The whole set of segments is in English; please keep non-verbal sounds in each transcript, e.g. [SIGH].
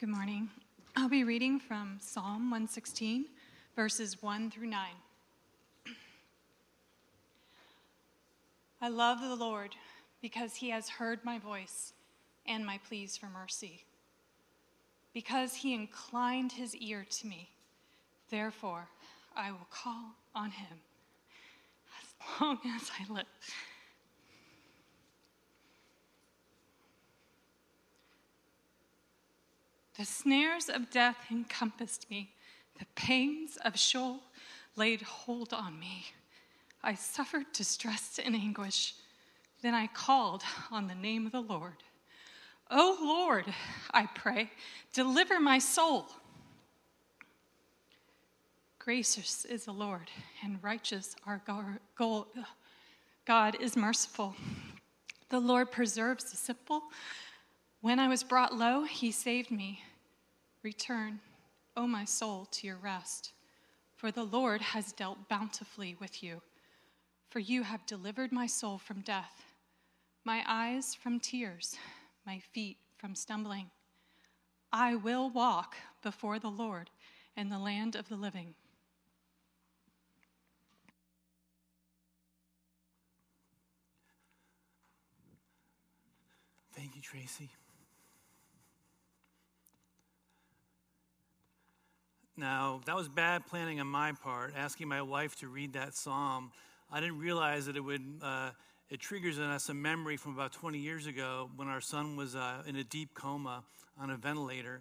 Good morning. I'll be reading from Psalm 116, verses 1 through 9. I love the Lord because he has heard my voice and my pleas for mercy. Because he inclined his ear to me, therefore I will call on him as long [LAUGHS] as I live. The snares of death encompassed me, the pains of Sheol laid hold on me. I suffered distress and anguish. Then I called on the name of the Lord. O oh Lord, I pray, deliver my soul. Gracious is the Lord, and righteous our. God is merciful. The Lord preserves the simple. When I was brought low, he saved me. Return, O my soul, to your rest, for the Lord has dealt bountifully with you. For you have delivered my soul from death, my eyes from tears, my feet from stumbling. I will walk before the Lord in the land of the living. Thank you, Tracy. Now, that was bad planning on my part, asking my wife to read that psalm. I didn't realize that it would, uh, it triggers in us a memory from about 20 years ago when our son was uh, in a deep coma on a ventilator.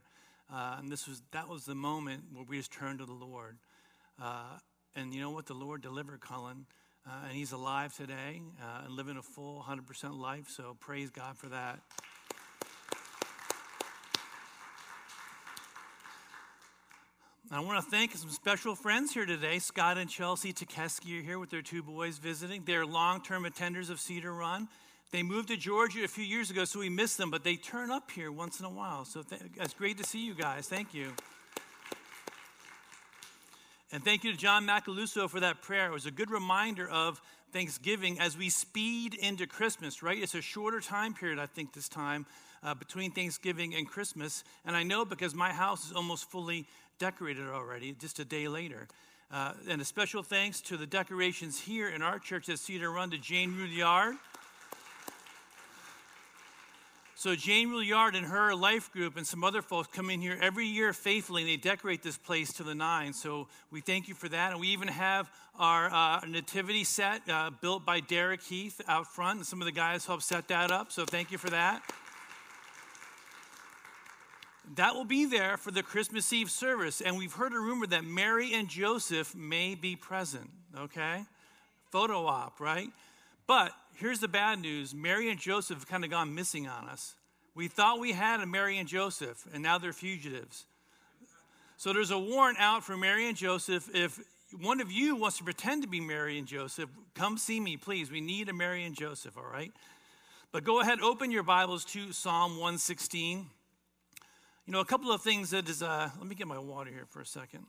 Uh, and this was, that was the moment where we just turned to the Lord. Uh, and you know what? The Lord delivered Cullen. Uh, and he's alive today uh, and living a full 100% life. So praise God for that. I want to thank some special friends here today. Scott and Chelsea Tekeski are here with their two boys visiting. They're long term attenders of Cedar Run. They moved to Georgia a few years ago, so we missed them, but they turn up here once in a while. So th- it's great to see you guys. Thank you. And thank you to John Macaluso for that prayer. It was a good reminder of Thanksgiving as we speed into Christmas, right? It's a shorter time period, I think, this time uh, between Thanksgiving and Christmas. And I know because my house is almost fully decorated already, just a day later. Uh, and a special thanks to the decorations here in our church at Cedar Run to Jane Rouillard. So Jane Rouillard and her life group and some other folks come in here every year faithfully, and they decorate this place to the nine. So we thank you for that. And we even have our uh, nativity set uh, built by Derek Heath out front, and some of the guys helped set that up. So thank you for that that will be there for the Christmas Eve service. And we've heard a rumor that Mary and Joseph may be present, okay? Photo op, right? But here's the bad news Mary and Joseph have kind of gone missing on us. We thought we had a Mary and Joseph, and now they're fugitives. So there's a warrant out for Mary and Joseph. If one of you wants to pretend to be Mary and Joseph, come see me, please. We need a Mary and Joseph, all right? But go ahead, open your Bibles to Psalm 116. You know, a couple of things that is, uh, let me get my water here for a second.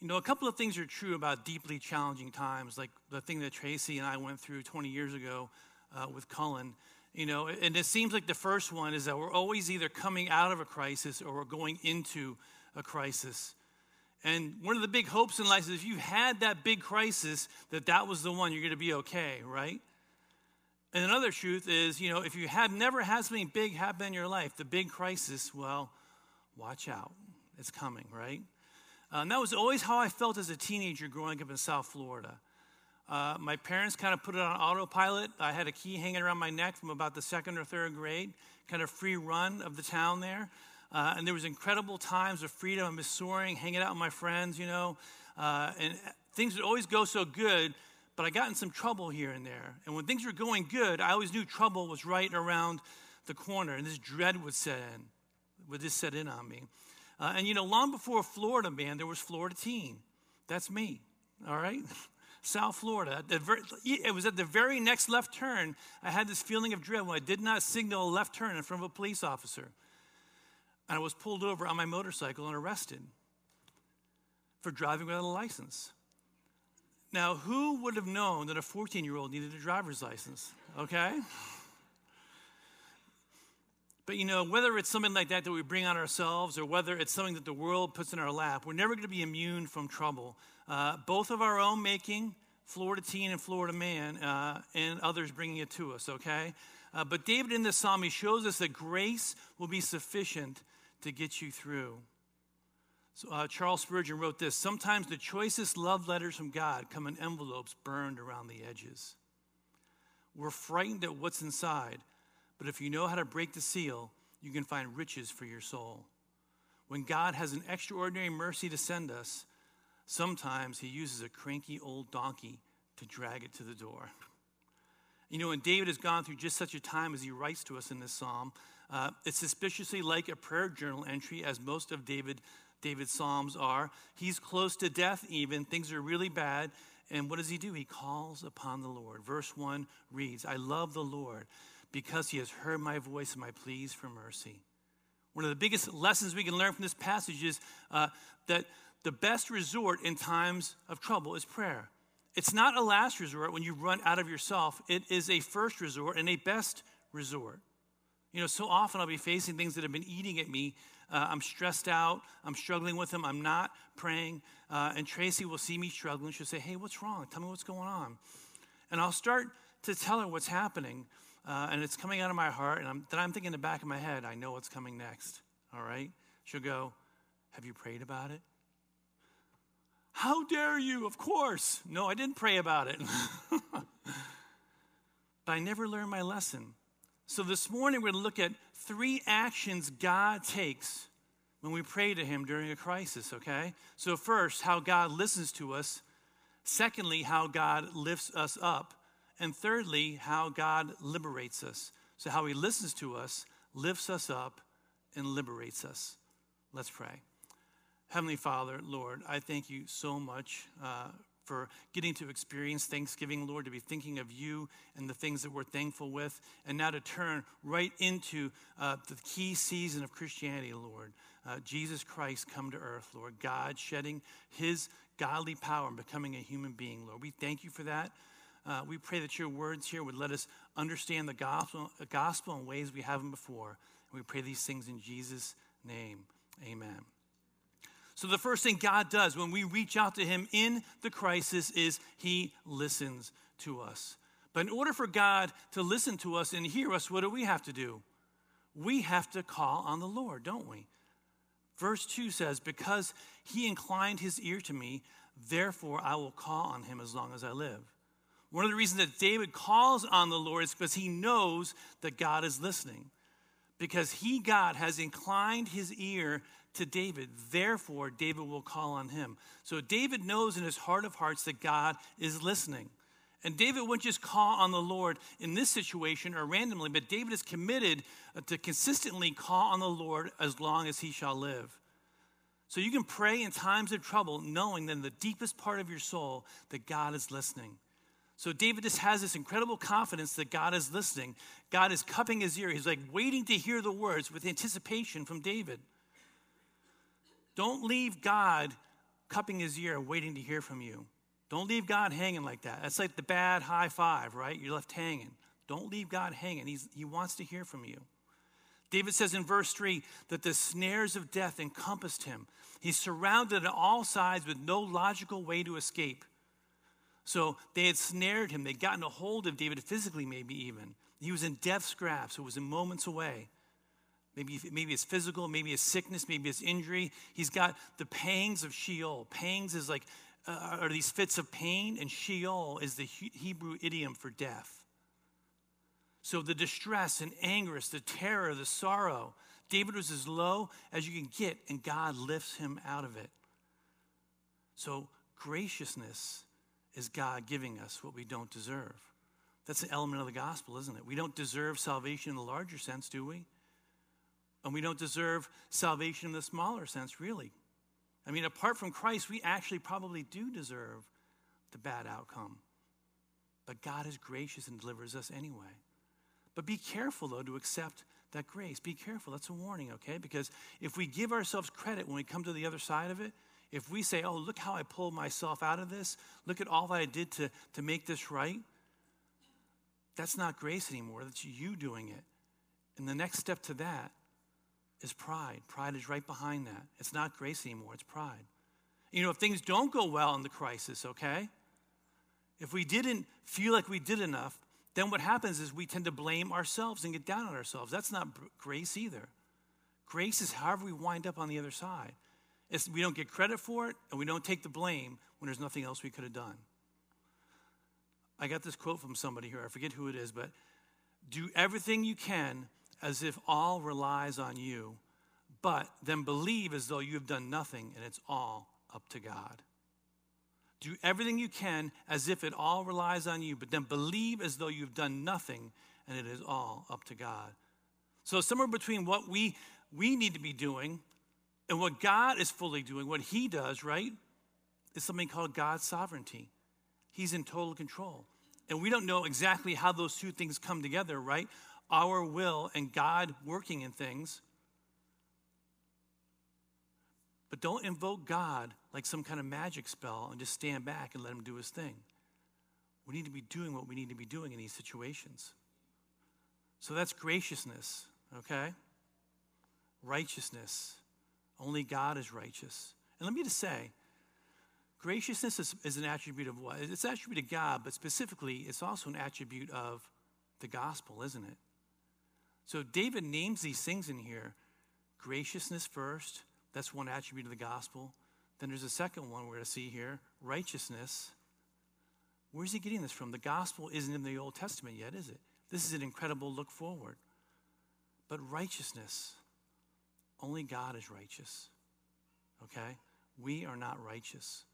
You know, a couple of things are true about deeply challenging times, like the thing that Tracy and I went through 20 years ago uh, with Cullen. You know, and it seems like the first one is that we're always either coming out of a crisis or we're going into a crisis. And one of the big hopes in life is if you had that big crisis, that that was the one, you're going to be okay, right? And another truth is, you know, if you have never had something big happen in your life, the big crisis, well, watch out. It's coming, right? Uh, and that was always how I felt as a teenager growing up in South Florida. Uh, my parents kind of put it on autopilot. I had a key hanging around my neck from about the second or third grade, kind of free run of the town there. Uh, and there was incredible times of freedom. I soaring, hanging out with my friends, you know. Uh, and things would always go so good, but I got in some trouble here and there. And when things were going good, I always knew trouble was right around the corner, and this dread would set in, would just set in on me. Uh, and you know, long before Florida, man, there was Florida Teen. That's me, all right? [LAUGHS] South Florida. It was at the very next left turn, I had this feeling of dread when I did not signal a left turn in front of a police officer and I was pulled over on my motorcycle and arrested for driving without a license. Now, who would have known that a 14 year old needed a driver's license? Okay? But you know, whether it's something like that that we bring on ourselves or whether it's something that the world puts in our lap, we're never going to be immune from trouble. Uh, both of our own making, Florida teen and Florida man, uh, and others bringing it to us, okay? Uh, but David in this psalm, he shows us that grace will be sufficient to get you through. So, uh, Charles Spurgeon wrote this Sometimes the choicest love letters from God come in envelopes burned around the edges. We're frightened at what's inside, but if you know how to break the seal, you can find riches for your soul. When God has an extraordinary mercy to send us, sometimes he uses a cranky old donkey to drag it to the door. You know, and David has gone through just such a time as he writes to us in this psalm. Uh, it's suspiciously like a prayer journal entry, as most of David, David's psalms are. He's close to death, even. Things are really bad. And what does he do? He calls upon the Lord. Verse 1 reads I love the Lord because he has heard my voice and my pleas for mercy. One of the biggest lessons we can learn from this passage is uh, that the best resort in times of trouble is prayer. It's not a last resort when you run out of yourself, it is a first resort and a best resort. You know, so often I'll be facing things that have been eating at me. Uh, I'm stressed out. I'm struggling with them. I'm not praying. Uh, and Tracy will see me struggling. She'll say, Hey, what's wrong? Tell me what's going on. And I'll start to tell her what's happening. Uh, and it's coming out of my heart. And I'm, then I'm thinking in the back of my head, I know what's coming next. All right? She'll go, Have you prayed about it? How dare you? Of course. No, I didn't pray about it. [LAUGHS] but I never learned my lesson. So this morning we're going to look at three actions God takes when we pray to Him during a crisis, okay? So, first, how God listens to us. Secondly, how God lifts us up. And thirdly, how God liberates us. So, how He listens to us, lifts us up, and liberates us. Let's pray. Heavenly Father, Lord, I thank you so much uh, for getting to experience Thanksgiving, Lord, to be thinking of you and the things that we're thankful with, and now to turn right into uh, the key season of Christianity, Lord. Uh, Jesus Christ come to earth, Lord. God shedding his godly power and becoming a human being, Lord. We thank you for that. Uh, we pray that your words here would let us understand the gospel, the gospel in ways we haven't before. And we pray these things in Jesus' name. Amen. So, the first thing God does when we reach out to Him in the crisis is He listens to us. But in order for God to listen to us and hear us, what do we have to do? We have to call on the Lord, don't we? Verse 2 says, Because He inclined His ear to me, therefore I will call on Him as long as I live. One of the reasons that David calls on the Lord is because he knows that God is listening. Because he, God, has inclined his ear to David. Therefore, David will call on him. So David knows in his heart of hearts that God is listening. And David wouldn't just call on the Lord in this situation or randomly, but David is committed uh, to consistently call on the Lord as long as he shall live. So you can pray in times of trouble, knowing that in the deepest part of your soul that God is listening. So David just has this incredible confidence that God is listening. God is cupping his ear. He's like waiting to hear the words with anticipation from David. Don't leave God cupping his ear, and waiting to hear from you. Don't leave God hanging like that. That's like the bad high five, right? You're left hanging. Don't leave God hanging. He's, he wants to hear from you. David says in verse 3 that the snares of death encompassed him. He's surrounded on all sides with no logical way to escape. So they had snared him. They'd gotten a hold of David physically, maybe even. He was in death's grasp, so it was in moments away. Maybe, maybe it's physical, maybe it's sickness, maybe it's injury. He's got the pangs of Sheol. Pangs is like, uh, are these fits of pain, and Sheol is the Hebrew idiom for death. So the distress and anguish, the terror, the sorrow, David was as low as you can get, and God lifts him out of it. So graciousness is God giving us what we don't deserve. That's an element of the gospel, isn't it? We don't deserve salvation in the larger sense, do we? And we don't deserve salvation in the smaller sense, really. I mean, apart from Christ, we actually probably do deserve the bad outcome. But God is gracious and delivers us anyway. But be careful, though, to accept that grace. Be careful. That's a warning, okay? Because if we give ourselves credit when we come to the other side of it, if we say, oh, look how I pulled myself out of this, look at all that I did to, to make this right, that's not grace anymore. That's you doing it. And the next step to that is pride. Pride is right behind that. It's not grace anymore, it's pride. You know, if things don't go well in the crisis, okay? If we didn't feel like we did enough, then what happens is we tend to blame ourselves and get down on ourselves. That's not grace either. Grace is however we wind up on the other side. It's, we don't get credit for it, and we don't take the blame when there's nothing else we could have done. I got this quote from somebody here. I forget who it is, but do everything you can as if all relies on you, but then believe as though you have done nothing and it's all up to God. Do everything you can as if it all relies on you, but then believe as though you've done nothing and it is all up to God. So, somewhere between what we, we need to be doing and what God is fully doing, what He does, right, is something called God's sovereignty. He's in total control. And we don't know exactly how those two things come together, right? Our will and God working in things. But don't invoke God like some kind of magic spell and just stand back and let him do his thing. We need to be doing what we need to be doing in these situations. So that's graciousness, okay? Righteousness. Only God is righteous. And let me just say, graciousness is, is an attribute of what? It's an attribute of God, but specifically, it's also an attribute of the gospel, isn't it? So David names these things in here graciousness first, that's one attribute of the gospel. Then there's a second one we're going to see here righteousness. Where's he getting this from? The gospel isn't in the Old Testament yet, is it? This is an incredible look forward. But righteousness, only God is righteous. Okay? We are not righteous.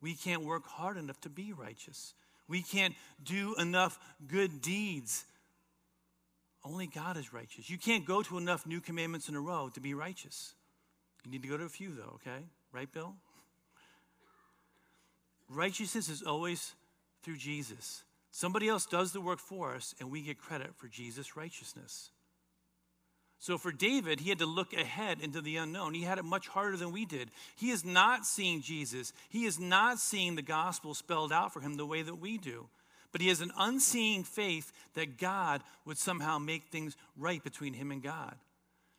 We can't work hard enough to be righteous. We can't do enough good deeds. Only God is righteous. You can't go to enough new commandments in a row to be righteous. You need to go to a few, though, okay? Right, Bill? Righteousness is always through Jesus. Somebody else does the work for us, and we get credit for Jesus' righteousness. So for David, he had to look ahead into the unknown. He had it much harder than we did. He is not seeing Jesus, he is not seeing the gospel spelled out for him the way that we do. But he has an unseeing faith that God would somehow make things right between him and God.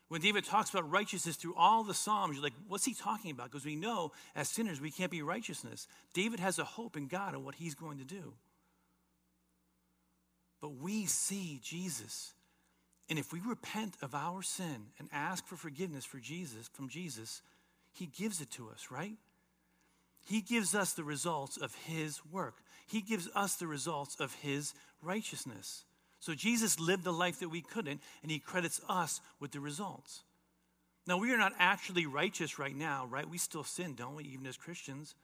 When David talks about righteousness through all the Psalms, you're like, what's he talking about? Because we know as sinners we can't be righteousness. David has a hope in God and what he's going to do. But we see Jesus. And if we repent of our sin and ask for forgiveness for Jesus from Jesus, he gives it to us, right? He gives us the results of his work. He gives us the results of his righteousness. So Jesus lived the life that we couldn't, and he credits us with the results. Now, we are not actually righteous right now, right? We still sin, don't we, even as Christians?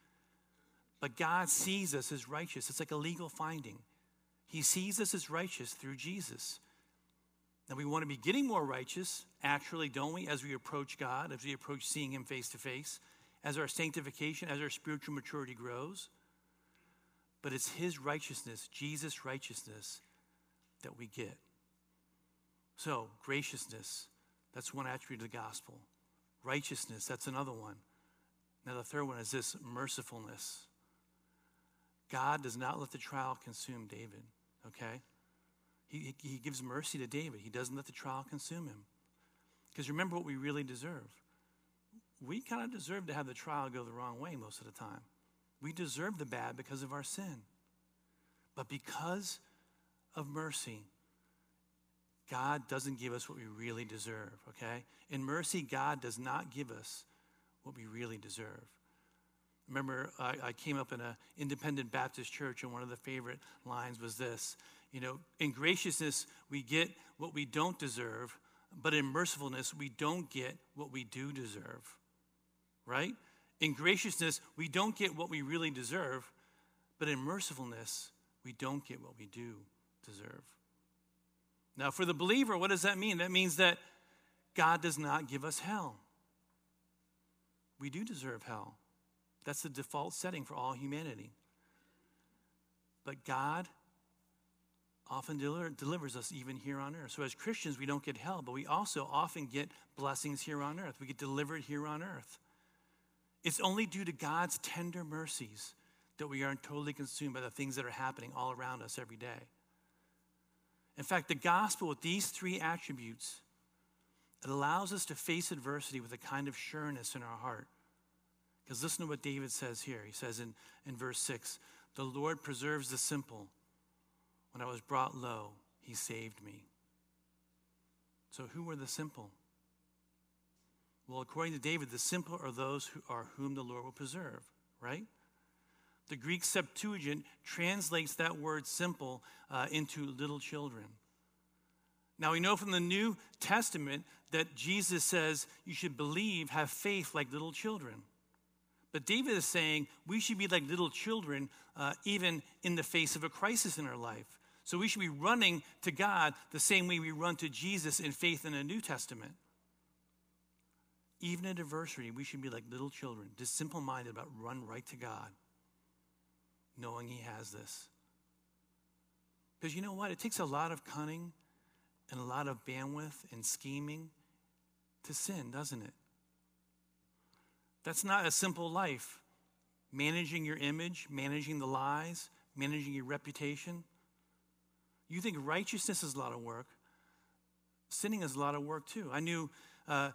But God sees us as righteous. It's like a legal finding. He sees us as righteous through Jesus. Now, we want to be getting more righteous, actually, don't we, as we approach God, as we approach seeing Him face to face, as our sanctification, as our spiritual maturity grows. But it's His righteousness, Jesus' righteousness, that we get. So, graciousness, that's one attribute of the gospel. Righteousness, that's another one. Now, the third one is this mercifulness. God does not let the trial consume David, okay? He, he gives mercy to David. He doesn't let the trial consume him. Because remember what we really deserve. We kind of deserve to have the trial go the wrong way most of the time. We deserve the bad because of our sin. But because of mercy, God doesn't give us what we really deserve, okay? In mercy, God does not give us what we really deserve. Remember, I, I came up in an independent Baptist church, and one of the favorite lines was this You know, in graciousness, we get what we don't deserve, but in mercifulness, we don't get what we do deserve, right? In graciousness, we don't get what we really deserve, but in mercifulness, we don't get what we do deserve. Now, for the believer, what does that mean? That means that God does not give us hell. We do deserve hell. That's the default setting for all humanity. But God often deliver, delivers us even here on earth. So, as Christians, we don't get hell, but we also often get blessings here on earth. We get delivered here on earth. It's only due to God's tender mercies that we aren't totally consumed by the things that are happening all around us every day. In fact, the gospel with these three attributes, it allows us to face adversity with a kind of sureness in our heart. Because listen to what David says here. He says in, in verse 6 The Lord preserves the simple. When I was brought low, he saved me. So, who were the simple? Well, according to David, the simple are those who are whom the Lord will preserve, right? The Greek Septuagint translates that word simple uh, into little children. Now, we know from the New Testament that Jesus says you should believe, have faith like little children. But David is saying we should be like little children, uh, even in the face of a crisis in our life. So we should be running to God the same way we run to Jesus in faith in the New Testament. Even in adversity, we should be like little children, just simple minded about run right to God, knowing He has this. Because you know what? It takes a lot of cunning and a lot of bandwidth and scheming to sin, doesn't it? That's not a simple life. Managing your image, managing the lies, managing your reputation. You think righteousness is a lot of work. Sinning is a lot of work too. I knew uh,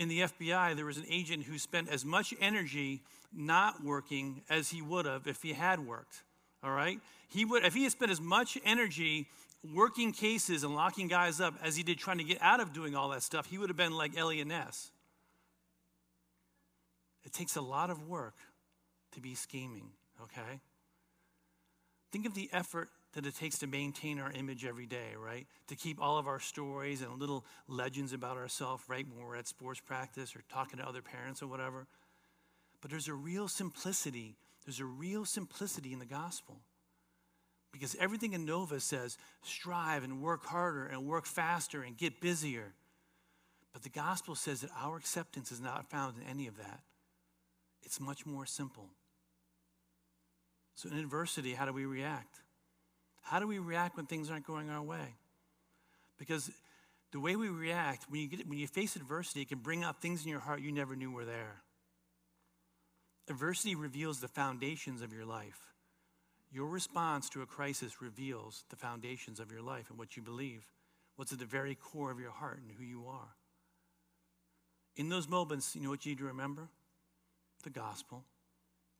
in the FBI there was an agent who spent as much energy not working as he would have if he had worked. All right? He would, if he had spent as much energy working cases and locking guys up as he did trying to get out of doing all that stuff, he would have been like Eliot Ness. It takes a lot of work to be scheming, okay? Think of the effort that it takes to maintain our image every day, right? To keep all of our stories and little legends about ourselves, right, when we're at sports practice or talking to other parents or whatever. But there's a real simplicity. There's a real simplicity in the gospel. Because everything in Nova says strive and work harder and work faster and get busier. But the gospel says that our acceptance is not found in any of that. It's much more simple. So, in adversity, how do we react? How do we react when things aren't going our way? Because the way we react, when you, get, when you face adversity, it can bring out things in your heart you never knew were there. Adversity reveals the foundations of your life. Your response to a crisis reveals the foundations of your life and what you believe, what's at the very core of your heart and who you are. In those moments, you know what you need to remember? The gospel,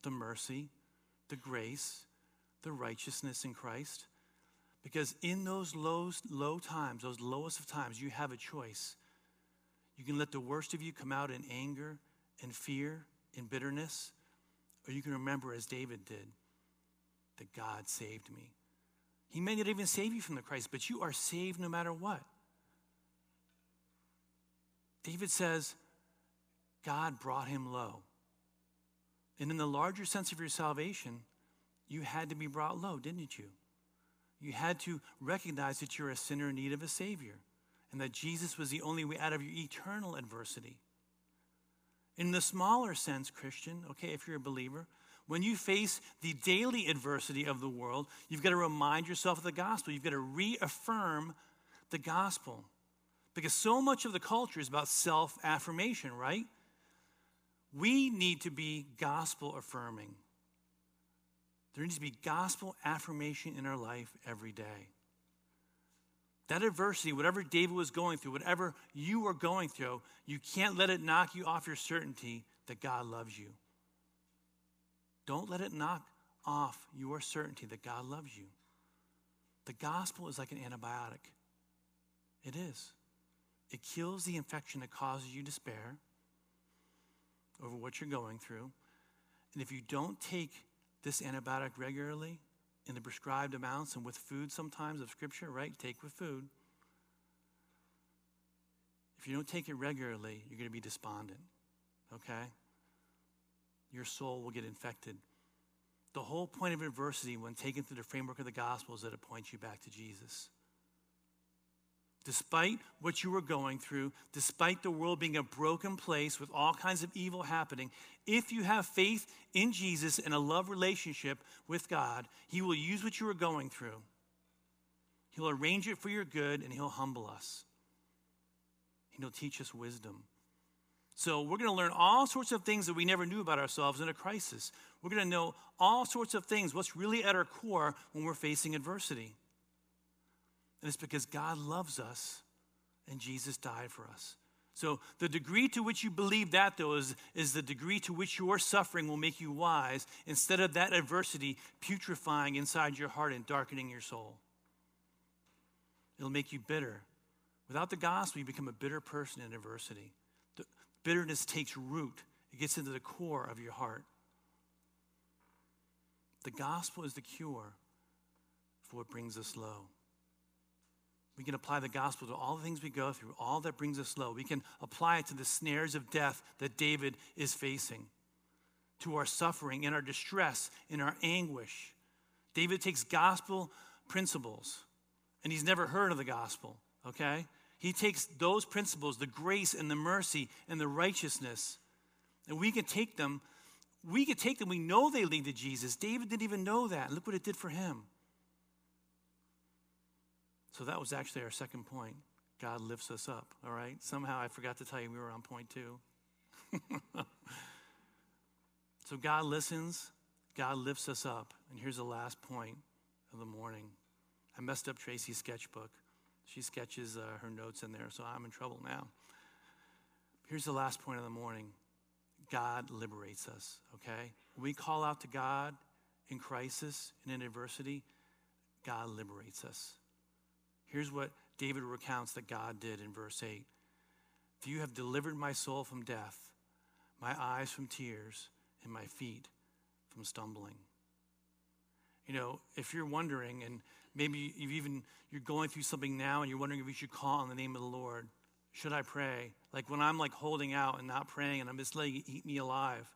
the mercy, the grace, the righteousness in Christ. Because in those low, low times, those lowest of times, you have a choice. You can let the worst of you come out in anger and fear and bitterness, or you can remember, as David did, that God saved me. He may not even save you from the Christ, but you are saved no matter what. David says, God brought him low. And in the larger sense of your salvation, you had to be brought low, didn't you? You had to recognize that you're a sinner in need of a Savior and that Jesus was the only way out of your eternal adversity. In the smaller sense, Christian, okay, if you're a believer, when you face the daily adversity of the world, you've got to remind yourself of the gospel. You've got to reaffirm the gospel. Because so much of the culture is about self affirmation, right? We need to be gospel affirming. There needs to be gospel affirmation in our life every day. That adversity, whatever David was going through, whatever you are going through, you can't let it knock you off your certainty that God loves you. Don't let it knock off your certainty that God loves you. The gospel is like an antibiotic. It is. It kills the infection that causes you despair over what you're going through. And if you don't take this antibiotic regularly in the prescribed amounts and with food sometimes of Scripture, right? Take with food. If you don't take it regularly, you're going to be despondent, okay? your soul will get infected. The whole point of adversity, when taken through the framework of the gospel, is that it points you back to Jesus. Despite what you were going through, despite the world being a broken place with all kinds of evil happening, if you have faith in Jesus and a love relationship with God, He will use what you are going through. He'll arrange it for your good and He'll humble us. And He'll teach us wisdom. So we're going to learn all sorts of things that we never knew about ourselves in a crisis. We're going to know all sorts of things, what's really at our core when we're facing adversity. And it's because God loves us and Jesus died for us. So the degree to which you believe that, though, is, is the degree to which your suffering will make you wise instead of that adversity putrefying inside your heart and darkening your soul. It'll make you bitter. Without the gospel, you become a bitter person in adversity. The bitterness takes root, it gets into the core of your heart. The gospel is the cure for what brings us low. We can apply the gospel to all the things we go through, all that brings us low. We can apply it to the snares of death that David is facing, to our suffering, in our distress, in our anguish. David takes gospel principles, and he's never heard of the gospel, okay? He takes those principles, the grace and the mercy and the righteousness, and we can take them. We can take them. We know they lead to Jesus. David didn't even know that. Look what it did for him. So that was actually our second point. God lifts us up, all right? Somehow I forgot to tell you we were on point two. [LAUGHS] so God listens, God lifts us up. And here's the last point of the morning. I messed up Tracy's sketchbook. She sketches uh, her notes in there, so I'm in trouble now. Here's the last point of the morning God liberates us, okay? We call out to God in crisis and in adversity, God liberates us. Here's what David recounts that God did in verse 8 If you have delivered my soul from death, my eyes from tears, and my feet from stumbling. You know, if you're wondering, and maybe you've even you're going through something now and you're wondering if you should call on the name of the Lord, should I pray? Like when I'm like holding out and not praying and I'm just letting it eat me alive.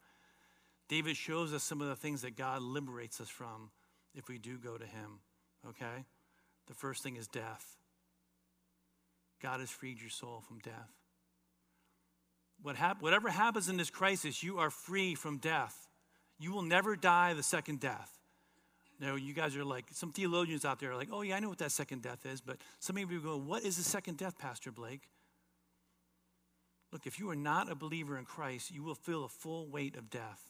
David shows us some of the things that God liberates us from if we do go to him. Okay? The first thing is death. God has freed your soul from death. What hap- whatever happens in this crisis, you are free from death. You will never die the second death. Now, you guys are like, some theologians out there are like, oh, yeah, I know what that second death is. But some of you go, what is the second death, Pastor Blake? Look, if you are not a believer in Christ, you will feel the full weight of death.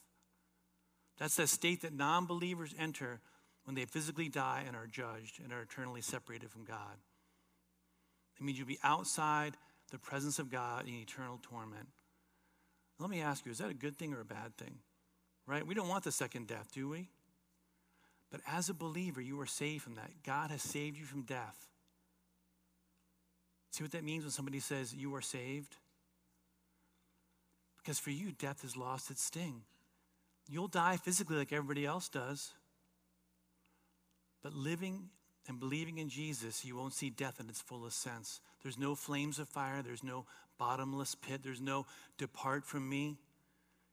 That's the state that non believers enter when they physically die and are judged and are eternally separated from God. It means you'll be outside the presence of God in eternal torment. Let me ask you, is that a good thing or a bad thing? Right? We don't want the second death, do we? But as a believer, you are saved from that. God has saved you from death. See what that means when somebody says you are saved? Because for you, death has lost its sting. You'll die physically like everybody else does. But living and believing in Jesus, you won't see death in its fullest sense. There's no flames of fire, there's no bottomless pit, there's no depart from me.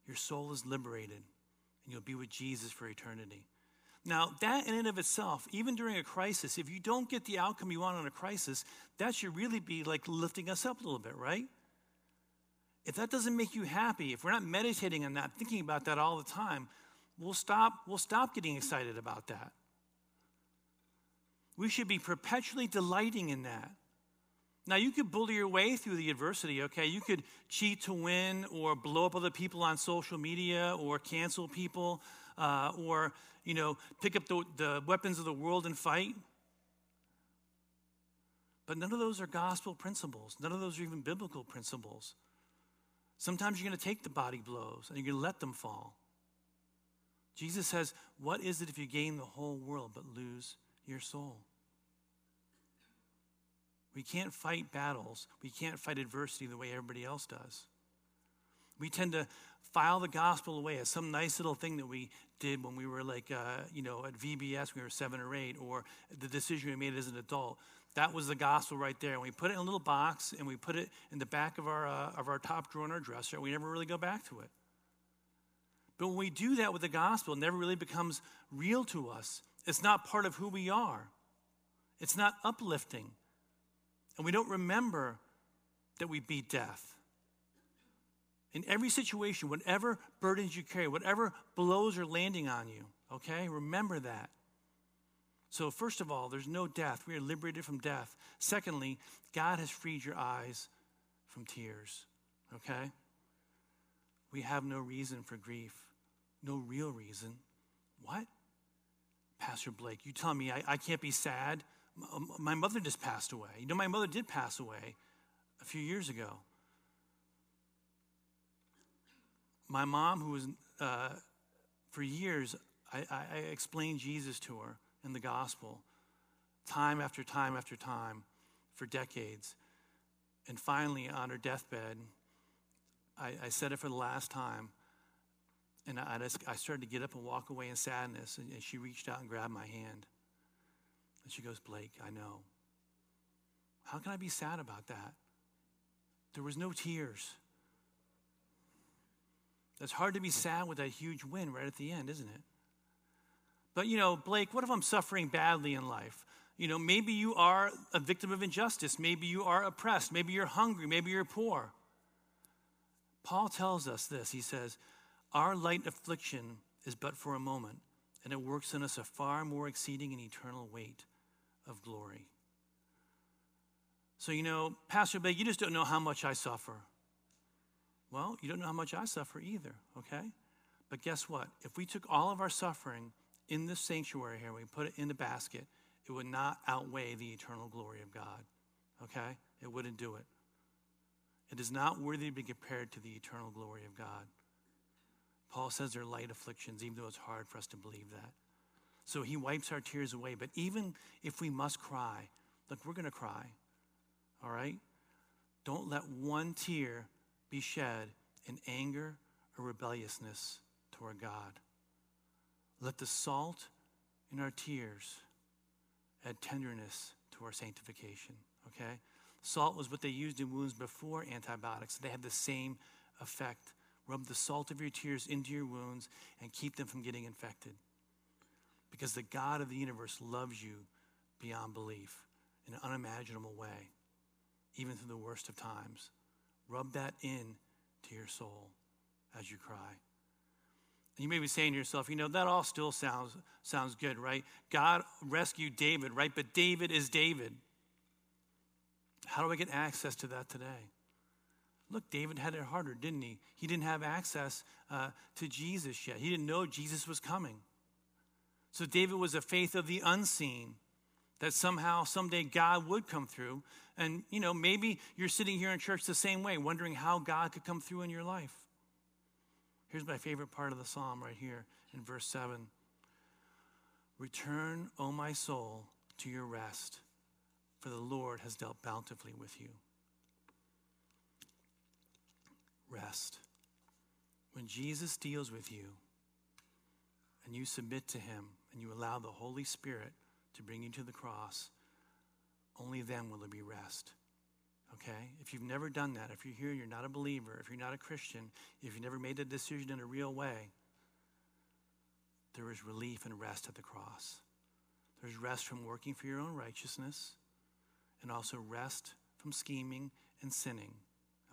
Your soul is liberated, and you'll be with Jesus for eternity. Now, that in and of itself, even during a crisis, if you don't get the outcome you want in a crisis, that should really be like lifting us up a little bit, right? If that doesn't make you happy, if we're not meditating on that, thinking about that all the time, we'll stop, we'll stop getting excited about that. We should be perpetually delighting in that. Now, you could bully your way through the adversity, okay? You could cheat to win or blow up other people on social media or cancel people uh, or, you know, pick up the, the weapons of the world and fight. But none of those are gospel principles. None of those are even biblical principles. Sometimes you're going to take the body blows and you're going to let them fall. Jesus says, What is it if you gain the whole world but lose your soul. We can't fight battles. We can't fight adversity the way everybody else does. We tend to file the gospel away as some nice little thing that we did when we were like, uh, you know, at VBS, when we were seven or eight, or the decision we made as an adult. That was the gospel right there. And we put it in a little box and we put it in the back of our, uh, of our top drawer in our dresser. We never really go back to it. But when we do that with the gospel, it never really becomes real to us. It's not part of who we are. It's not uplifting. And we don't remember that we beat death. In every situation, whatever burdens you carry, whatever blows are landing on you, okay, remember that. So, first of all, there's no death. We are liberated from death. Secondly, God has freed your eyes from tears, okay? we have no reason for grief, no real reason. What? Pastor Blake, you tell me I, I can't be sad? My mother just passed away. You know, my mother did pass away a few years ago. My mom, who was, uh, for years, I, I explained Jesus to her in the gospel time after time after time for decades. And finally, on her deathbed, I, I said it for the last time. And I, just, I started to get up and walk away in sadness. And, and she reached out and grabbed my hand. And she goes, Blake, I know. How can I be sad about that? There was no tears. It's hard to be sad with that huge win right at the end, isn't it? But, you know, Blake, what if I'm suffering badly in life? You know, maybe you are a victim of injustice. Maybe you are oppressed. Maybe you're hungry. Maybe you're poor. Paul tells us this. He says, Our light affliction is but for a moment, and it works in us a far more exceeding and eternal weight of glory. So, you know, Pastor Blake, you just don't know how much I suffer. Well, you don't know how much I suffer either, okay? But guess what? If we took all of our suffering in this sanctuary here, we put it in the basket, it would not outweigh the eternal glory of God, okay? It wouldn't do it. It is not worthy to be compared to the eternal glory of God. Paul says they're light afflictions, even though it's hard for us to believe that. So he wipes our tears away. But even if we must cry, look, we're going to cry, all right? Don't let one tear be shed in anger or rebelliousness toward God. Let the salt in our tears add tenderness to our sanctification, okay? Salt was what they used in wounds before antibiotics. They had the same effect. Rub the salt of your tears into your wounds and keep them from getting infected. Because the God of the universe loves you beyond belief in an unimaginable way, even through the worst of times. Rub that in to your soul as you cry. You may be saying to yourself, you know, that all still sounds, sounds good, right? God rescued David, right? But David is David. How do I get access to that today? Look, David had it harder, didn't he? He didn't have access uh, to Jesus yet. He didn't know Jesus was coming. So David was a faith of the unseen that somehow, someday, God would come through. And, you know, maybe you're sitting here in church the same way, wondering how God could come through in your life. Here's my favorite part of the psalm right here in verse 7 Return, O my soul, to your rest, for the Lord has dealt bountifully with you. Rest. When Jesus deals with you and you submit to him and you allow the Holy Spirit to bring you to the cross, only then will there be rest. Okay? If you've never done that, if you're here you're not a believer, if you're not a Christian, if you've never made a decision in a real way, there is relief and rest at the cross. There's rest from working for your own righteousness and also rest from scheming and sinning.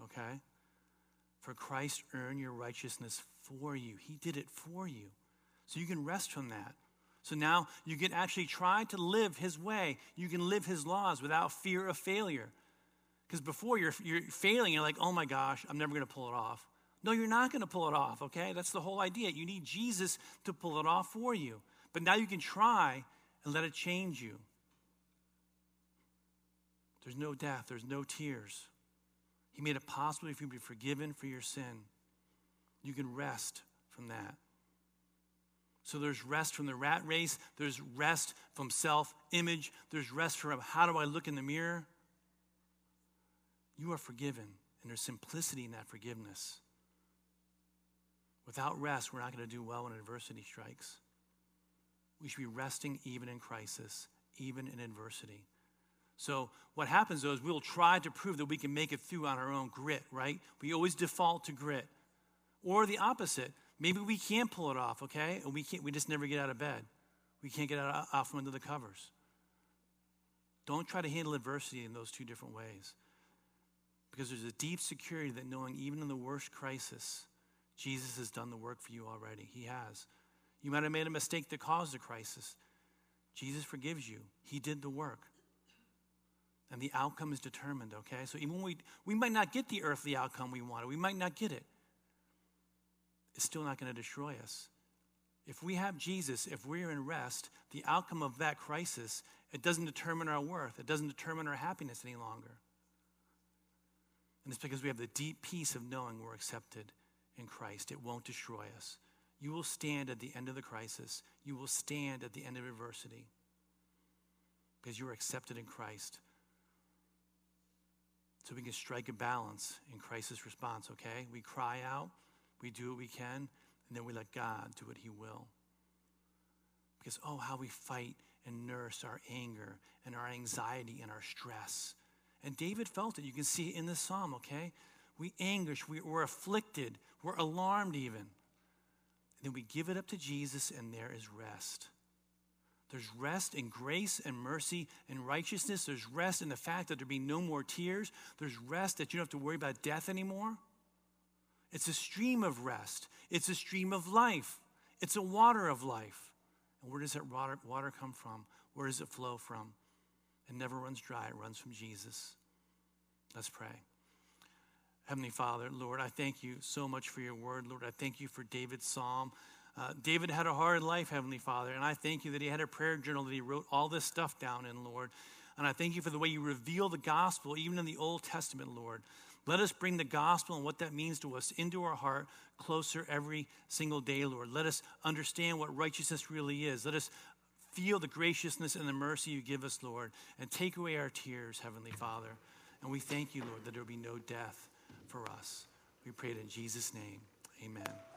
Okay? For Christ earned your righteousness for you. He did it for you. So you can rest from that. So now you can actually try to live His way. You can live His laws without fear of failure. Because before you're, you're failing, you're like, oh my gosh, I'm never going to pull it off. No, you're not going to pull it off, okay? That's the whole idea. You need Jesus to pull it off for you. But now you can try and let it change you. There's no death, there's no tears. He made it possible for you to be forgiven for your sin. You can rest from that. So there's rest from the rat race, there's rest from self image, there's rest from how do I look in the mirror? You are forgiven, and there's simplicity in that forgiveness. Without rest, we're not going to do well when adversity strikes. We should be resting even in crisis, even in adversity. So, what happens though is we'll try to prove that we can make it through on our own grit, right? We always default to grit. Or the opposite. Maybe we can pull it off, okay? And we can't we just never get out of bed. We can't get out, out from under the covers. Don't try to handle adversity in those two different ways. Because there's a deep security that knowing even in the worst crisis, Jesus has done the work for you already. He has. You might have made a mistake that caused the crisis. Jesus forgives you. He did the work. And the outcome is determined, okay? So even we, we might not get the earthly outcome we wanted, we might not get it. it's still not going to destroy us. If we have Jesus, if we're in rest, the outcome of that crisis, it doesn't determine our worth. It doesn't determine our happiness any longer. And it's because we have the deep peace of knowing we're accepted in Christ. It won't destroy us. You will stand at the end of the crisis. You will stand at the end of adversity because you are accepted in Christ. So we can strike a balance in crisis response, okay? We cry out, we do what we can, and then we let God do what He will. Because, oh, how we fight and nurse our anger and our anxiety and our stress. And David felt it. You can see it in the psalm, okay? We anguish, we, we're afflicted, we're alarmed even. And then we give it up to Jesus, and there is rest. There's rest in grace and mercy and righteousness. There's rest in the fact that there be no more tears. There's rest that you don't have to worry about death anymore. It's a stream of rest, it's a stream of life, it's a water of life. And where does that water, water come from? Where does it flow from? It never runs dry, it runs from Jesus. Let's pray. Heavenly Father, Lord, I thank you so much for your word. Lord, I thank you for David's psalm. Uh, David had a hard life, Heavenly Father, and I thank you that he had a prayer journal that he wrote all this stuff down in, Lord. And I thank you for the way you reveal the gospel, even in the Old Testament, Lord. Let us bring the gospel and what that means to us into our heart closer every single day, Lord. Let us understand what righteousness really is. Let us feel the graciousness and the mercy you give us, Lord, and take away our tears, Heavenly Father. And we thank you, Lord, that there will be no death for us. We pray it in Jesus' name. Amen.